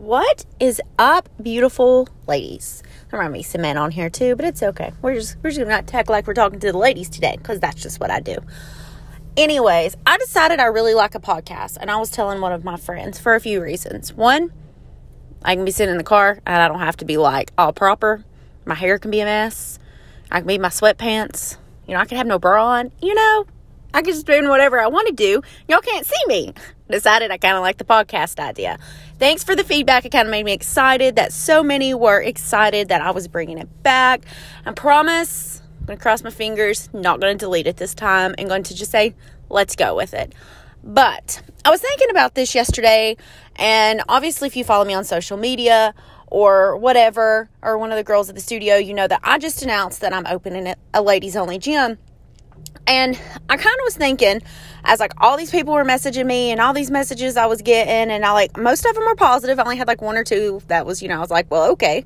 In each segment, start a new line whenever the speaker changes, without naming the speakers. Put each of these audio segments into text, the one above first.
What is up, beautiful ladies? There might be some men on here too, but it's okay. We're just we're just gonna not act like we're talking to the ladies today because that's just what I do. Anyways, I decided I really like a podcast, and I was telling one of my friends for a few reasons. One, I can be sitting in the car and I don't have to be like all proper. My hair can be a mess. I can be in my sweatpants. You know, I can have no bra on. You know, I can just do whatever I want to do. Y'all can't see me. Decided I kind of like the podcast idea. Thanks for the feedback. It kind of made me excited that so many were excited that I was bringing it back. I promise, I'm going to cross my fingers, not going to delete it this time, and going to just say, let's go with it. But I was thinking about this yesterday, and obviously, if you follow me on social media or whatever, or one of the girls at the studio, you know that I just announced that I'm opening a ladies only gym. And I kind of was thinking, as like all these people were messaging me and all these messages I was getting, and I like most of them were positive. I only had like one or two that was, you know, I was like, well, okay.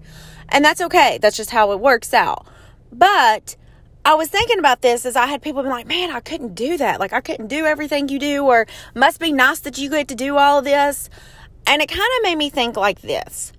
And that's okay. That's just how it works out. But I was thinking about this as I had people be like, man, I couldn't do that. Like, I couldn't do everything you do, or must be nice that you get to do all of this. And it kind of made me think like this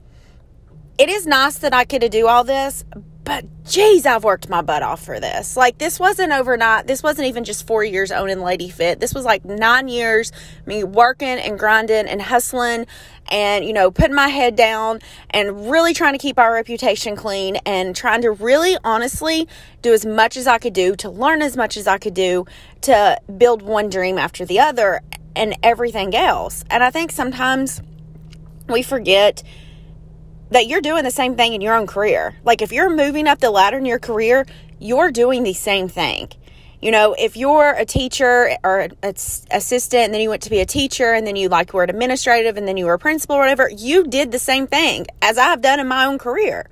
it is nice that I get to do all this, but geez, I've worked my butt off for this. Like, this wasn't overnight. This wasn't even just four years owning Lady Fit. This was like nine years me working and grinding and hustling and, you know, putting my head down and really trying to keep our reputation clean and trying to really honestly do as much as I could do to learn as much as I could do to build one dream after the other and everything else. And I think sometimes we forget that you're doing the same thing in your own career. Like if you're moving up the ladder in your career, you're doing the same thing. You know, if you're a teacher or an assistant and then you went to be a teacher and then you like were an administrative and then you were a principal or whatever, you did the same thing as I've done in my own career.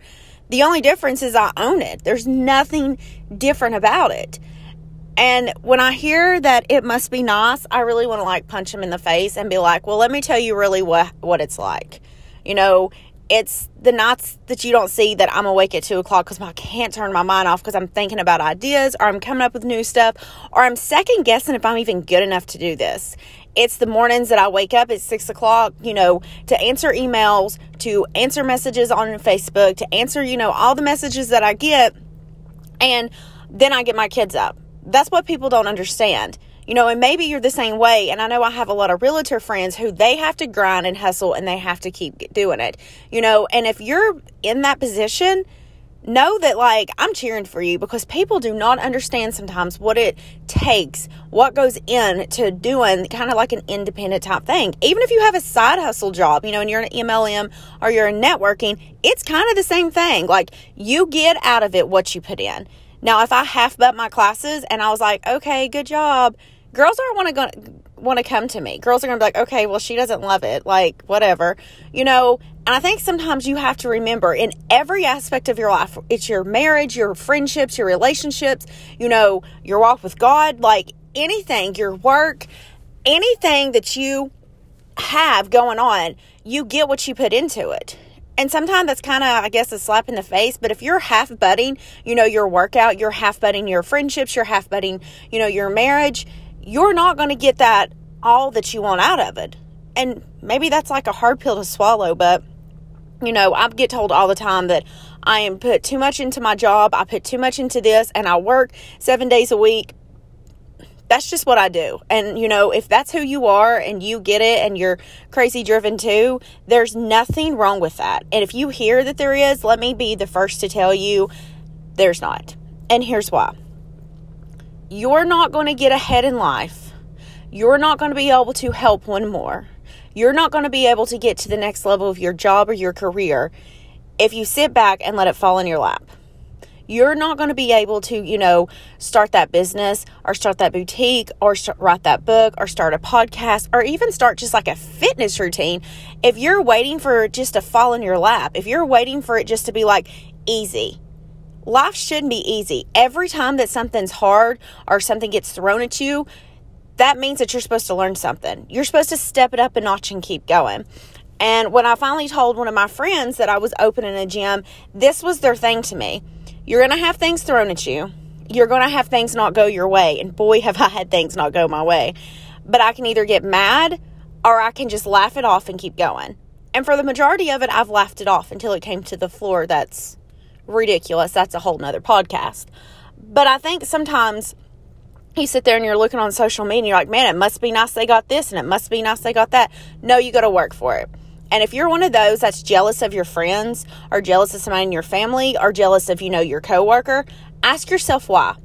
The only difference is I own it. There's nothing different about it. And when I hear that it must be nice, I really want to like punch him in the face and be like, "Well, let me tell you really what what it's like." You know, it's the nights that you don't see that I'm awake at two o'clock because I can't turn my mind off because I'm thinking about ideas or I'm coming up with new stuff or I'm second guessing if I'm even good enough to do this. It's the mornings that I wake up at six o'clock, you know, to answer emails, to answer messages on Facebook, to answer, you know, all the messages that I get. And then I get my kids up. That's what people don't understand you know, and maybe you're the same way. And I know I have a lot of realtor friends who they have to grind and hustle and they have to keep doing it, you know. And if you're in that position, know that like I'm cheering for you because people do not understand sometimes what it takes, what goes in to doing kind of like an independent type thing. Even if you have a side hustle job, you know, and you're an MLM or you're in networking, it's kind of the same thing. Like you get out of it what you put in. Now, if I half but my classes and I was like, okay, good job, girls aren't want to want to come to me. Girls are going to be like, okay, well, she doesn't love it. Like, whatever. You know, and I think sometimes you have to remember in every aspect of your life, it's your marriage, your friendships, your relationships, you know, your walk with God, like anything, your work, anything that you have going on, you get what you put into it. And sometimes that's kind of, I guess, a slap in the face. But if you're half budding, you know, your workout, you're half budding your friendships, you're half budding, you know, your marriage, you're not going to get that all that you want out of it. And maybe that's like a hard pill to swallow, but you know, I get told all the time that I am put too much into my job, I put too much into this, and I work seven days a week. That's just what I do. And, you know, if that's who you are and you get it and you're crazy driven too, there's nothing wrong with that. And if you hear that there is, let me be the first to tell you there's not. And here's why you're not going to get ahead in life. You're not going to be able to help one more. You're not going to be able to get to the next level of your job or your career if you sit back and let it fall in your lap. You're not going to be able to, you know, start that business or start that boutique or start, write that book or start a podcast or even start just like a fitness routine if you're waiting for it just to fall in your lap. If you're waiting for it just to be like easy life shouldn't be easy. Every time that something's hard or something gets thrown at you, that means that you're supposed to learn something. You're supposed to step it up a notch and keep going. And when I finally told one of my friends that I was opening a gym, this was their thing to me. You're going to have things thrown at you. You're going to have things not go your way. And boy, have I had things not go my way. But I can either get mad or I can just laugh it off and keep going. And for the majority of it, I've laughed it off until it came to the floor that's ridiculous. That's a whole nother podcast. But I think sometimes you sit there and you're looking on social media and you're like, man, it must be nice they got this and it must be nice they got that. No, you got to work for it. And if you're one of those that's jealous of your friends or jealous of somebody in your family or jealous of, you know, your coworker, ask yourself why.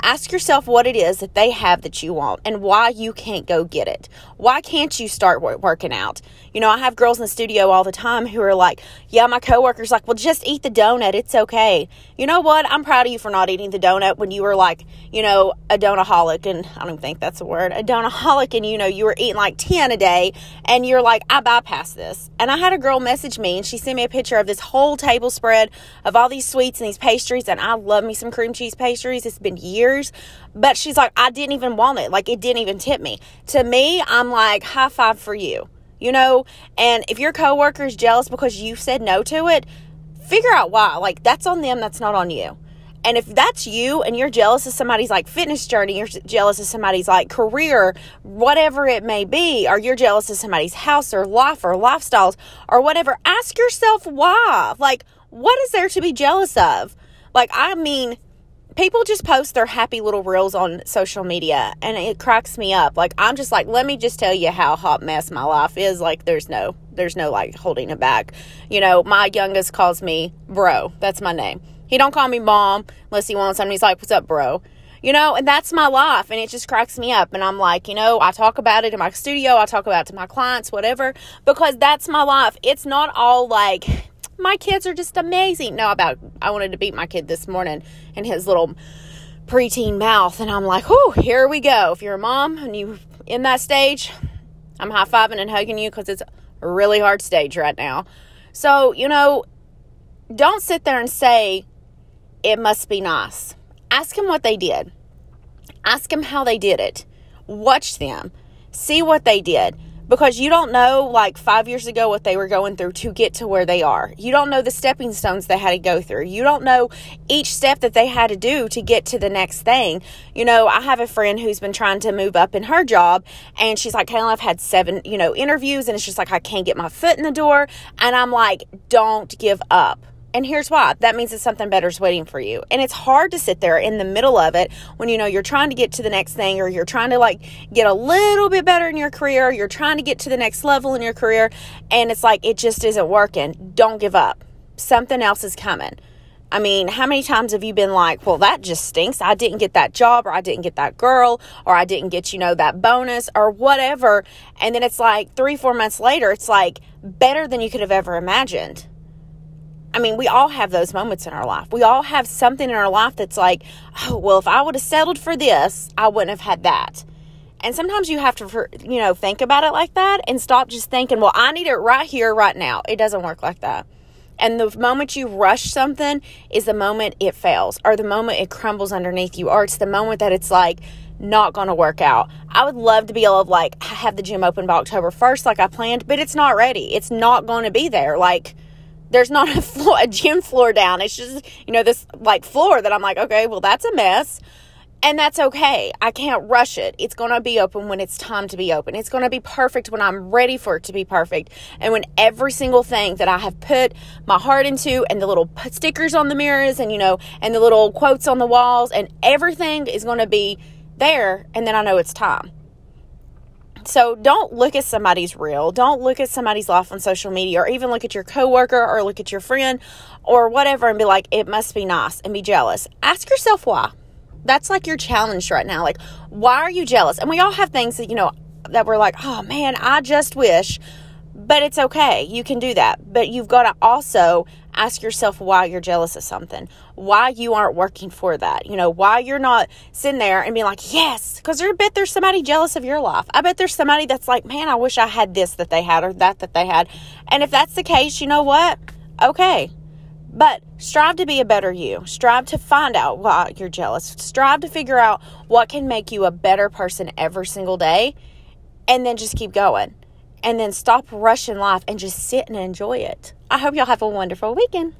Ask yourself what it is that they have that you want and why you can't go get it. Why can't you start working out? You know, I have girls in the studio all the time who are like, yeah, my coworker's like, well, just eat the donut. It's okay. You know what? I'm proud of you for not eating the donut when you were like, you know, a donaholic. And I don't think that's a word, a donaholic. And, you know, you were eating like 10 a day and you're like, I bypassed this. And I had a girl message me and she sent me a picture of this whole table spread of all these sweets and these pastries. And I love me some cream cheese pastries. It's been years. But she's like, I didn't even want it. Like, it didn't even tip me. To me, I'm like, high five for you you know? And if your coworker is jealous because you said no to it, figure out why. Like, that's on them, that's not on you. And if that's you and you're jealous of somebody's like fitness journey, you're jealous of somebody's like career, whatever it may be, or you're jealous of somebody's house or life or lifestyles or whatever, ask yourself why. Like, what is there to be jealous of? Like, I mean, people just post their happy little reels on social media and it cracks me up. Like I'm just like, let me just tell you how hot mess my life is. Like there's no there's no like holding it back. You know, my youngest calls me bro. That's my name. He don't call me mom unless he wants something. He's like, What's up, bro? You know, and that's my life and it just cracks me up. And I'm like, you know, I talk about it in my studio, I talk about it to my clients, whatever, because that's my life. It's not all like my kids are just amazing. No, about I wanted to beat my kid this morning in his little preteen mouth, and I'm like, oh, here we go. If you're a mom and you in that stage, I'm high fiving and hugging you because it's a really hard stage right now. So you know, don't sit there and say it must be nice. Ask them what they did. Ask them how they did it. Watch them. See what they did because you don't know like five years ago what they were going through to get to where they are. You don't know the stepping stones they had to go through. You don't know each step that they had to do to get to the next thing. You know, I have a friend who's been trying to move up in her job and she's like, Kaylin, I've had seven, you know, interviews and it's just like, I can't get my foot in the door. And I'm like, don't give up and here's why that means that something better is waiting for you. And it's hard to sit there in the middle of it when you know you're trying to get to the next thing or you're trying to like get a little bit better in your career, you're trying to get to the next level in your career, and it's like it just isn't working. Don't give up. Something else is coming. I mean, how many times have you been like, well, that just stinks. I didn't get that job, or I didn't get that girl, or I didn't get, you know, that bonus, or whatever. And then it's like three, four months later, it's like better than you could have ever imagined. I mean, we all have those moments in our life. We all have something in our life that's like, oh, well, if I would have settled for this, I wouldn't have had that. And sometimes you have to, you know, think about it like that and stop just thinking, well, I need it right here, right now. It doesn't work like that. And the moment you rush something is the moment it fails or the moment it crumbles underneath you or it's the moment that it's like, not going to work out. I would love to be able to like have the gym open by October 1st like I planned, but it's not ready. It's not going to be there. Like there's not a floor, a gym floor down. It's just, you know, this like floor that I'm like, okay, well, that's a mess. And that's okay. I can't rush it. It's going to be open when it's time to be open. It's going to be perfect when I'm ready for it to be perfect. And when every single thing that I have put my heart into and the little stickers on the mirrors and, you know, and the little quotes on the walls and everything is going to be there. And then I know it's time. So don't look at somebody's reel. Don't look at somebody's life on social media or even look at your coworker or look at your friend or whatever and be like, it must be nice and be jealous. Ask yourself why. That's like your challenge right now. Like, why are you jealous? And we all have things that, you know, that we're like, oh man, I just wish. But it's okay. You can do that. But you've got to also ask yourself why you're jealous of something, why you aren't working for that, you know, why you're not sitting there and being like, yes, because I bet there's somebody jealous of your life. I bet there's somebody that's like, man, I wish I had this that they had or that that they had. And if that's the case, you know what? Okay. But strive to be a better you. Strive to find out why you're jealous. Strive to figure out what can make you a better person every single day. And then just keep going and then stop rushing life and just sit and enjoy it. I hope y'all have a wonderful weekend.